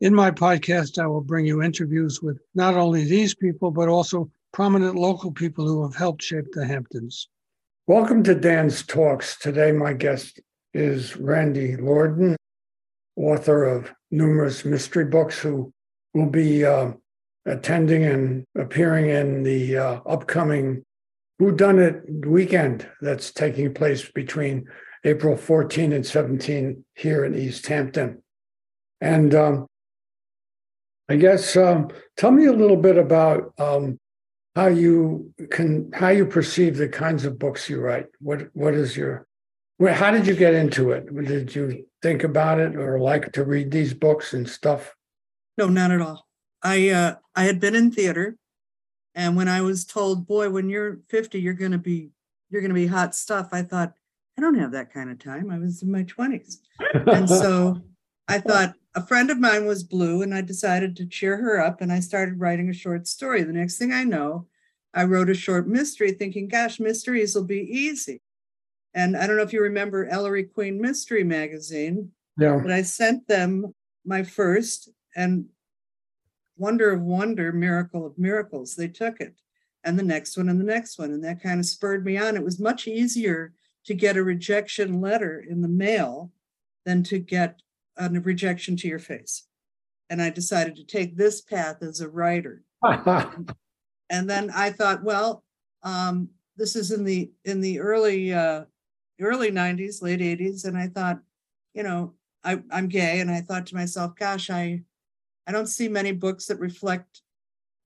In my podcast, I will bring you interviews with not only these people, but also prominent local people who have helped shape the Hamptons. Welcome to Dan's Talks. Today, my guest is Randye Lordon, author of numerous mystery books, who will be uh, attending and appearing in the uh, upcoming Who Done It weekend that's taking place between April 14 and 17 here in East Hampton. And um, I guess um, tell me a little bit about um, how you can how you perceive the kinds of books you write. What what is your where, how did you get into it? Did you think about it or like to read these books and stuff? No, not at all. I uh, I had been in theater, and when I was told, "Boy, when you're 50, you're going to be you're going to be hot stuff," I thought, I don't have that kind of time. I was in my 20s, and so I thought a friend of mine was blue, and I decided to cheer her up, and I started writing a short story. The next thing I know, I wrote a short mystery, thinking, "Gosh, mysteries will be easy." And I don't know if you remember Ellery Queen Mystery Magazine, Yeah. but I sent them my first, and wonder of wonder, miracle of miracles, they took it. And the next one and the next one. And that kind of spurred me on. It was much easier to get a rejection letter in the mail than to get a rejection to your face. And I decided to take this path as a writer. And then I thought, well, um, this is in the in the early uh, early 90s, late 80s. And I thought, you know, I, I'm gay. And I thought to myself, gosh, I I don't see many books that reflect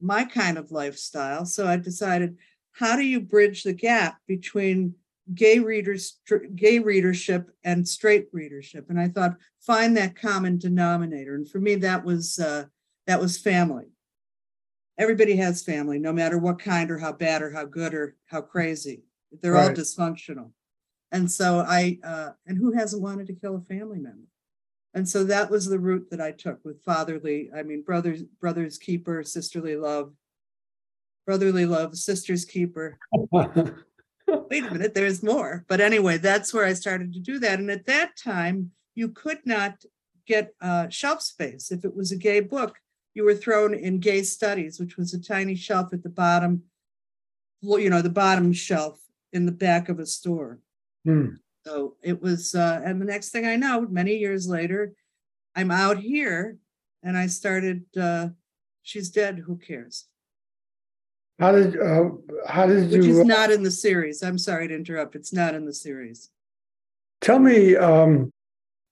my kind of lifestyle. So I decided, how do you bridge the gap between gay readers, gay readership and straight readership? And I thought, find that common denominator. And for me, that was uh, that was family. Everybody has family, no matter what kind or how bad or how good or how crazy. They're all dysfunctional. And so I, uh, and who hasn't wanted to kill a family member? And so that was the route that I took with fatherly, I mean, brothers, brothers keeper, sisterly love, brotherly love, sister's keeper. Wait a minute, there's more. But anyway, that's where I started to do that. And at that time, you could not get uh, shelf space. If it was a gay book, you were thrown in gay studies, which was a tiny shelf at the bottom, you know, the bottom shelf in the back of a store. Hmm. So it was, uh, and the next thing I know, many years later, I'm out here and I started, uh, She's Dead, Who Cares? How did uh, how did you? Which is not in the series. I'm sorry to interrupt. It's not in the series. tell me um,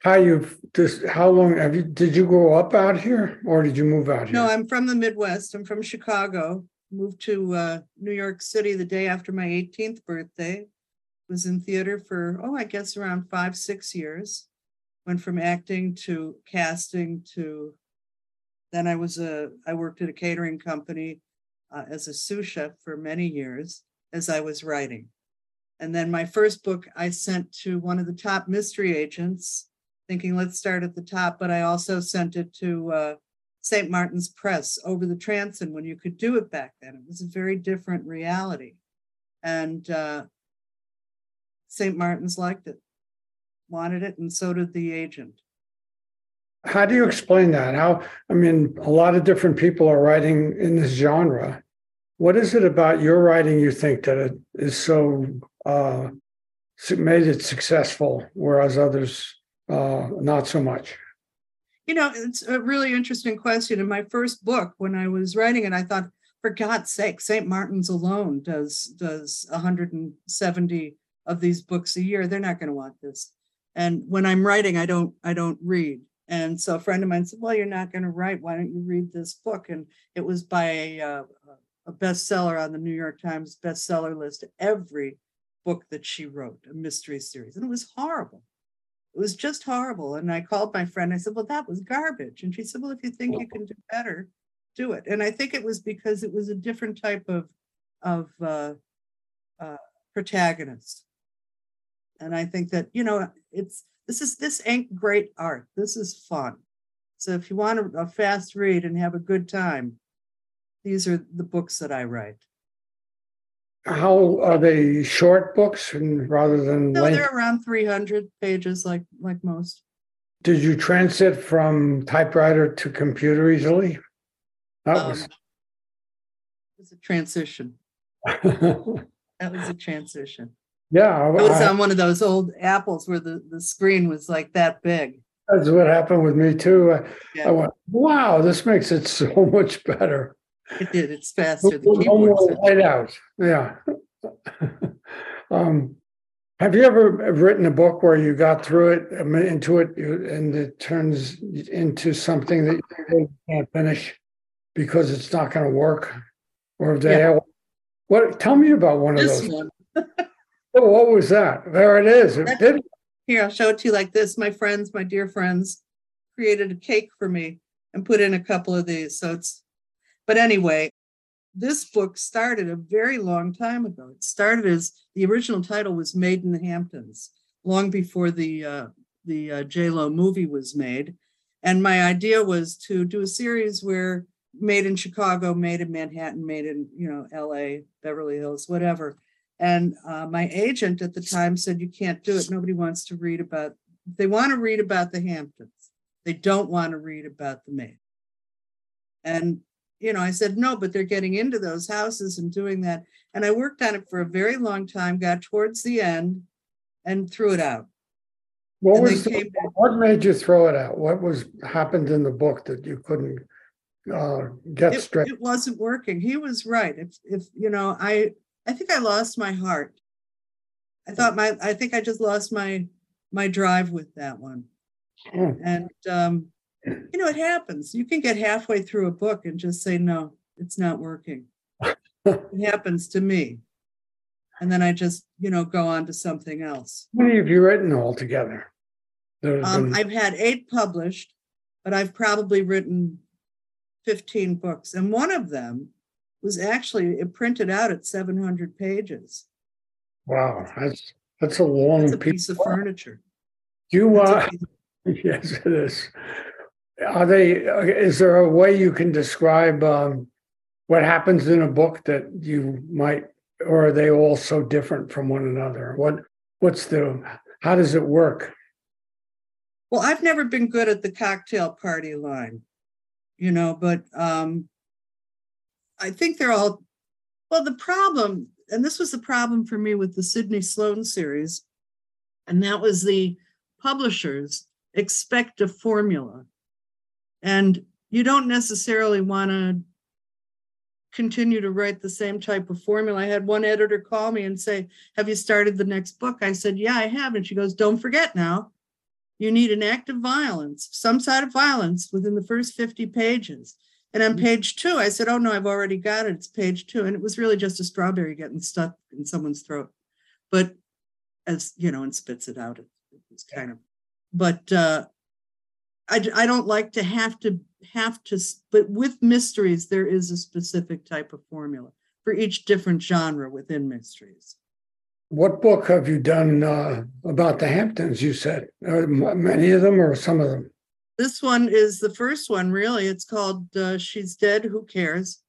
how you this how long have you did you grow up out here or did you move out here? No, I'm from the Midwest. I'm from Chicago. Moved to uh, New York City the day after my 18th birthday. Was in theater for, oh, I guess around five, six years. Went from acting to casting to, then I was a, I worked at a catering company uh, as a sous chef for many years as I was writing. And then my first book I sent to one of the top mystery agents, thinking let's start at the top, but I also sent it to uh, St. Martin's Press over the transom when you could do it back then. It was a very different reality. And uh, St. Martin's liked it, wanted it, and so did the agent. How do you explain that? How I mean, a lot of different people are writing in this genre. What is it about your writing you think that it is so uh, made it successful, whereas others uh, not so much? You know, it's a really interesting question. In my first book, when I was writing it, I thought, for God's sake, St. Martin's alone does does 170 of these books a year. They're not going to want this. And when I'm writing, I don't I don't read. And so a friend of mine said, "Well, you're not going to write. Why don't you read this book?" And it was by a, uh, a bestseller on the New York Times bestseller list. Every book that she wrote, a mystery series, and it was horrible. It was just horrible. And I called my friend. I said, "Well, that was garbage." And she said, "Well, if you think you can do better, do it. And I think it was because it was a different type of of uh, uh, protagonist. And I think that you know it's this is this ain't great art. This is fun. So if you want a, a fast read and have a good time, these are the books that I write. How are they short books and rather than No, length? they're around 300 pages, like like most. Did you transit from typewriter to computer easily? That Um, was. It was a transition. That was a transition. yeah, I was I- on one of those old apples where the, the screen was like that big. that's what happened with me too. I- I went, wow, this makes it so much better. It did. It's faster. The No keyboard's more out. Yeah. um, have you ever written a book where you got through it, um, into it, and it turns into something that you can't finish because it's not going to work? Or have they, Yeah. what, tell me about one of those. one. Oh, What was that? There it is. It did. Here, I'll show it to you like this. My friends, my dear friends, created a cake for me and put in a couple of these. So it's, but anyway, this book started a very long time ago. It started as the original title was Made in the Hamptons, long before the uh, the uh, J Lo movie was made. And my idea was to do a series where made in Chicago, made in Manhattan, made in you know L.A., Beverly Hills, whatever. And uh, my agent at the time said, "You can't do it. Nobody wants to read about. They want to read about the Hamptons. They don't want to read about the maid." And you know, I said, "No, but they're getting into those houses and doing that." And I worked on it for a very long time. Got towards the end, and threw it out. What and was, the- what made you throw it out? What was, happened in the book that you couldn't uh, get it, straight? it wasn't working. He was right. If if you know, I I think I lost my heart. I thought my I think I just lost my my drive with that one. Hmm. And um, you know, it happens. You can get halfway through a book and just say, no, it's not working. it happens to me. And then I just, you know, go on to something else. How many have you written altogether? Um, been- I've had eight published, but I've probably written 15 books. And one of them was actually it printed out at 700 pages. Wow, that's, that's a long It's a piece. piece of furniture. You, It's a uh, yes, it is. Are they, is there a way you can describe um, what happens in a book that you might, or are they all so different from one another? What, what's the, how does it work? Well, I've never been good at the cocktail party line, you know, but um, I think they're all, well, the problem, and this was the problem for me with the Sydney Sloane series, and that was the publishers expect a formula. And you don't necessarily want to continue to write the same type of formula. I had one editor call me and say, Have you started the next book? I said, Yeah, I have. And she goes, Don't forget now, you need an act of violence, some side of violence within the first 50 pages. And on page two, I said, Oh, no, I've already got it. It's page two. And it was really just a strawberry getting stuck in someone's throat. But as you know, and spits it out. It, it was kind of, but uh, I, I don't like to have to have to, but with mysteries, there is a specific type of formula for each different genre within mysteries. What book have you done uh, about the Hamptons? You said m- many of them or some of them? This one is the first one, really. It's called uh, She's Dead, Who Cares?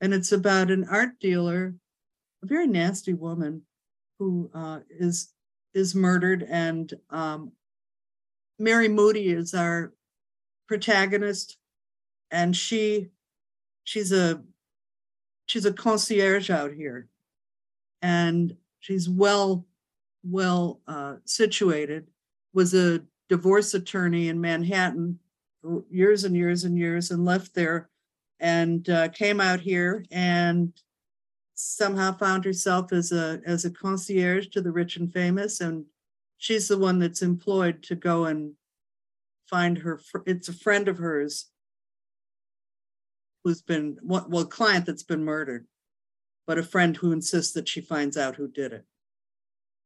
And it's about an art dealer, a very nasty woman who uh, is is murdered. And um, Mary Moody is our protagonist. And she she's a she's a concierge out here. And she's well, well uh, situated, was a divorce attorney in Manhattan for years and years and years and left there and uh, came out here and somehow found herself as a as a concierge to the rich and famous and she's the one that's employed to go and find her fr- it's a friend of hers who's been well client that's been murdered but a friend who insists that she finds out who did it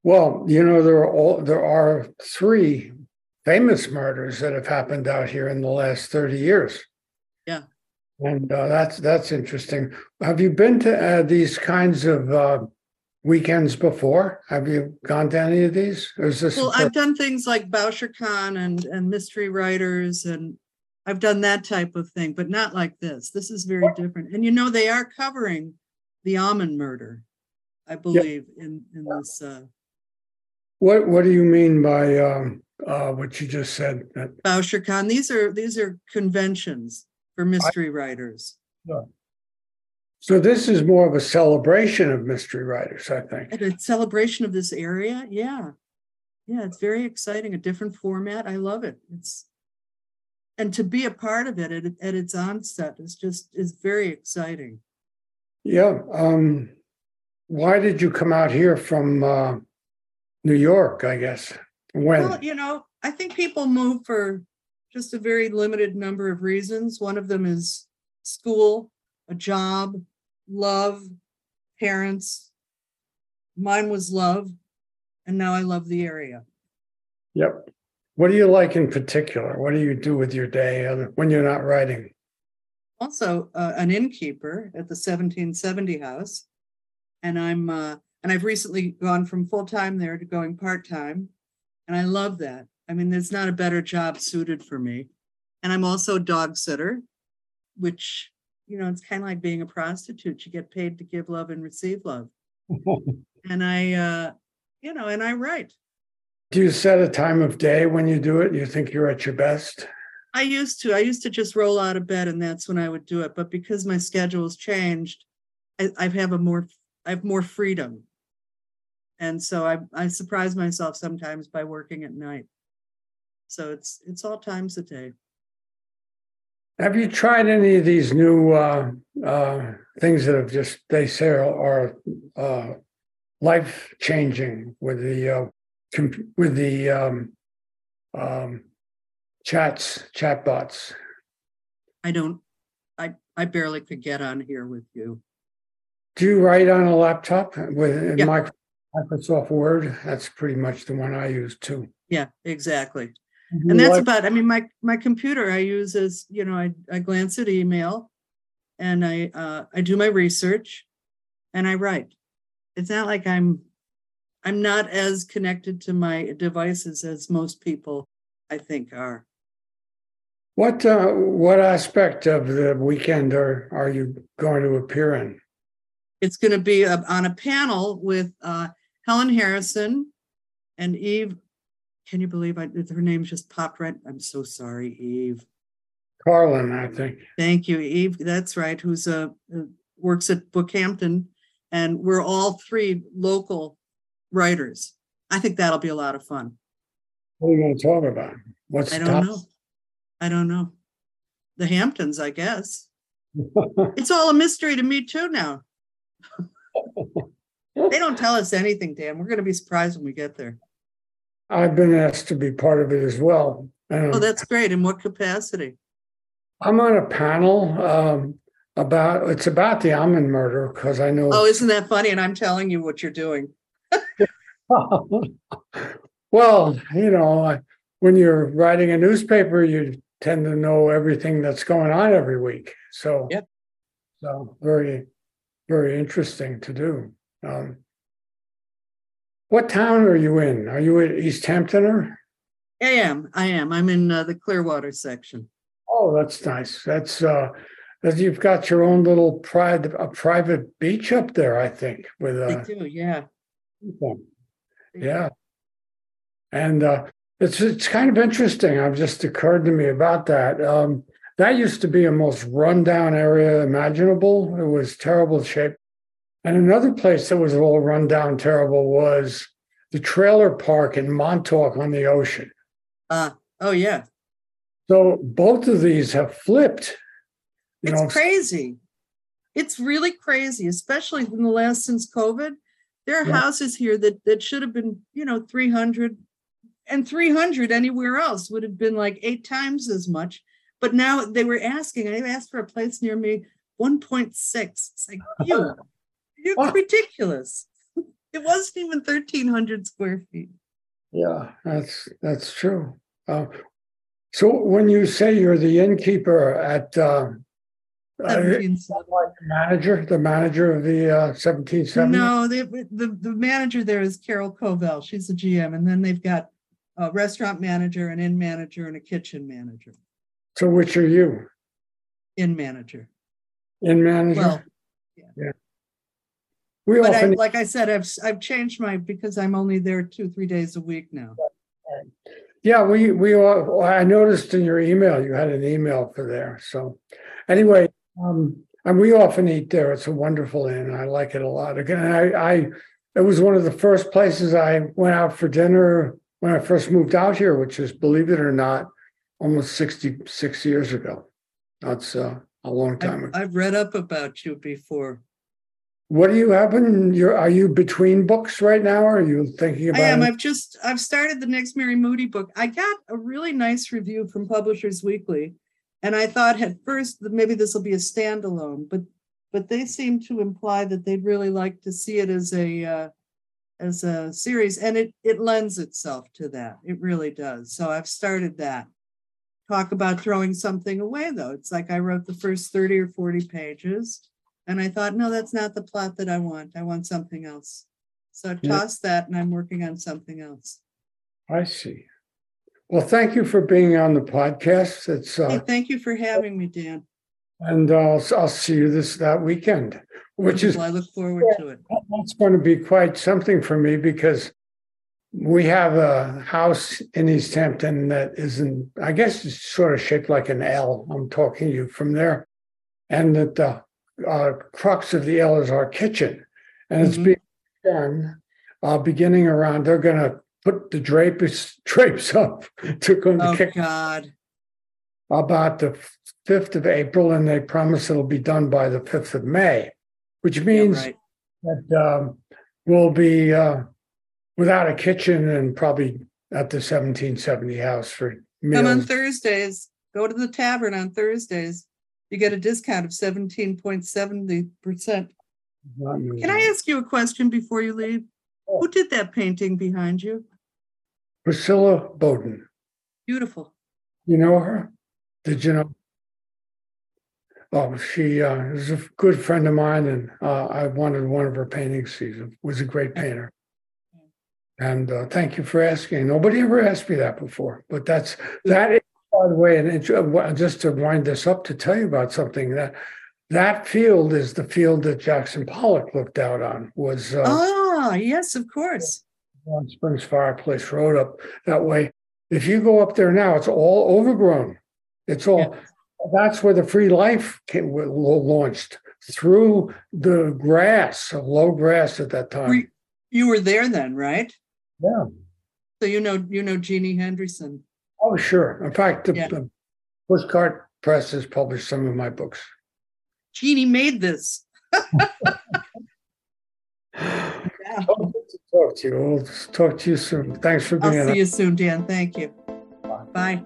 Well, you know, there are all, there are three famous murders that have happened out here in the last 30 years. Yeah. And uh, that's that's interesting. Have you been to uh, these kinds of uh, weekends before? Have you gone to any of these? Or is this Well, I've done things like Bouchercon and, and mystery writers and I've done that type of thing, but not like this. This is very different. And you know, they are covering the Ammon murder, I believe, in, in this, uh, what What do you mean by um, uh, what you just said? That- Bouchercon. These are, these are conventions for mystery writers. So this is more of a celebration of mystery writers, I think. And a celebration of this area, yeah. Yeah, it's very exciting, a different format. I love it. It's and to be a part of it at, at its onset is just is very exciting. Yeah. Um, why did you come out here from uh, New York? I guess when. Well, you know, I think people move for just a very limited number of reasons. One of them is school, a job, love, parents. Mine was love, and now I love the area. Yep. What do you like in particular? What do you do with your day when you're not writing? also uh, an innkeeper at the 1770 house. And I'm, uh, and I've recently gone from full time there to going part time. And I love that. I mean, there's not a better job suited for me. And I'm also a dog sitter, which, you know, it's kind of like being a prostitute. You get paid to give love and receive love. And I, uh, you know, and I write. Do you set a time of day when you do it? You think you're at your best? I used to. I used to just roll out of bed and that's when I would do it. But because my schedule's changed, I, I have a more I have more freedom. And so I I surprise myself sometimes by working at night. So it's it's all times a day. Have you tried any of these new uh, uh, things that have just they say are, uh, life changing with the uh, com- with the um, um, chats chatbots? I don't I I barely could get on here with you. Do you write on a laptop with Yeah. Microsoft Word? That's pretty much the one I use too. Yeah, exactly. And that's about, I mean, my, my computer I use as, you know, I, I glance at email and I, uh, I do my research and I write. It's not like I'm, I'm not as connected to my devices as most people I think are. what uh, what aspect of the weekend are are you going to appear in? It's going to be on a panel with, uh, Helen Harrison and Eve. Can you believe I, her name just popped right? I'm so sorry, Eve. Karlin, I think. Thank you, Eve. That's right. Who's uh uh, works at BookHampton, and we're all three local writers. I think that'll be a lot of fun. What are you going to talk about? What's I don't top- know. I don't know. The Hamptons, I guess. It's all a mystery to me too now. They don't tell us anything, Dan. We're going to be surprised when we get there. I've been asked to be part of it as well. Oh, Um, that's great. In what capacity? I'm on a panel um, about it's about the Ammon murder because I know. Oh, isn't that funny? And I'm telling you what you're doing. well, you know, when you're writing a newspaper, you tend to know everything that's going on every week. So, yeah. so very, very interesting to do. Um, what town are you in? Are you at East Hampton? I am. I am. I'm in uh, the Clearwater section. Oh, that's nice. That's uh, that you've got your own little private a private beach up there. I think with They uh, do, yeah. Yeah. And uh, it's it's kind of interesting. I've just occurred to me about that. Um, that used to be a most rundown area imaginable. It was terrible shape. And another place that was all run down terrible was the trailer park in Montauk on the ocean. Uh, oh, yeah. So both of these have flipped. You It's know, crazy. It's really crazy, especially in the last since COVID. There are Yeah. houses here that that should have been, you know, 300 and 300 anywhere else would have been like eight times as much. But now they were asking, I asked for a place near me, 1.6. It's like, you, you're Ah. ridiculous. It wasn't even 1,300 square feet. Yeah, that's that's true. Uh, so when you say you're the innkeeper at uh, Uh, Seventeen like the manager, the manager of the uh, seventeen seventy? No, the, the, the manager there is Carol Covell. She's the GM. And then they've got a restaurant manager, an inn manager, and a kitchen manager, So which are you? inn manager. Inn manager? Well, We but I, like I said, I've, I've changed my, because I'm only there two, three days a week now. yeah, we, we, all- I noticed in your email, you had an email for there, so. Anyway, um, and we often eat there. It's a wonderful inn. I like it a lot. Again, I, I, it was one of the first places I went out for dinner when I first moved out here, which is, believe it or not, almost sixty-six years ago. That's uh, a long time I've, ago. I've read up about you before. What do you happen? You're, are you between books right now? Or are you thinking about? I am. I've just, I've started the next Mary Moody book. I got a really nice review from Publishers Weekly. And I thought at first that maybe this will be a standalone, but, but they seem to imply that they'd really like to see it as a, uh, as a series and it, it lends itself to that. It really does. So I've started that. Talk about throwing something away though. It's like I wrote the first 30 or 40 pages. And I thought, no, that's not the plot that I want. I want something else. So I Yeah. tossed that and I'm working on something else. I see. Well, thank you for being on the podcast. It's, Hey, uh, thank you for having me, Dan. and uh, I'll see you this, that weekend, which is, I look forward to it. that's going to be quite something for me because we have a house in East Hampton that isn't, I guess it's sort of shaped like an L. I'm talking to you from there. And that the uh, crux of the L is our kitchen. And it's Mhm. being done, uh, beginning around, they're going to put the drapes, drapes up to go to Oh, kick God. about the fifth of April, and they promise it'll be done by the fifth of May, which Yeah, means right. that um, we'll be uh, without a kitchen and probably at the seventeen seventy house for Come on. Thursdays. Go to the tavern on Thursdays. You get a discount of seventeen point seventy percent. Can I ask you a question before you leave? Oh. Who did that painting behind you? Priscilla Bowden, Beautiful. you know her? Did you know? Oh, she uh, is a good friend of mine, and uh, I wanted one of her paintings. She was a great painter. And uh, thank you for asking. Nobody ever asked me that before, but that's that. Is, by the way, and uh, just to wind this up, to tell you about something that that field is the field that Jackson Pollock looked out on. Was uh, Ah, yes, of course. on Springs Fireplace Road up that way. If you go up there now, it's all overgrown. It's all. That's where the free life came, launched through the grass, low grass at that time. You were there then, right? yeah. So you know, you know Jeannie Henderson. Oh, sure. In fact, the, Yeah. the Pushcart Press has published some of my books. Jeannie made this. Oh, good to talk to you. We'll talk to you soon. Thanks for I'll being on. see you soon, Dan. Thank you. Bye.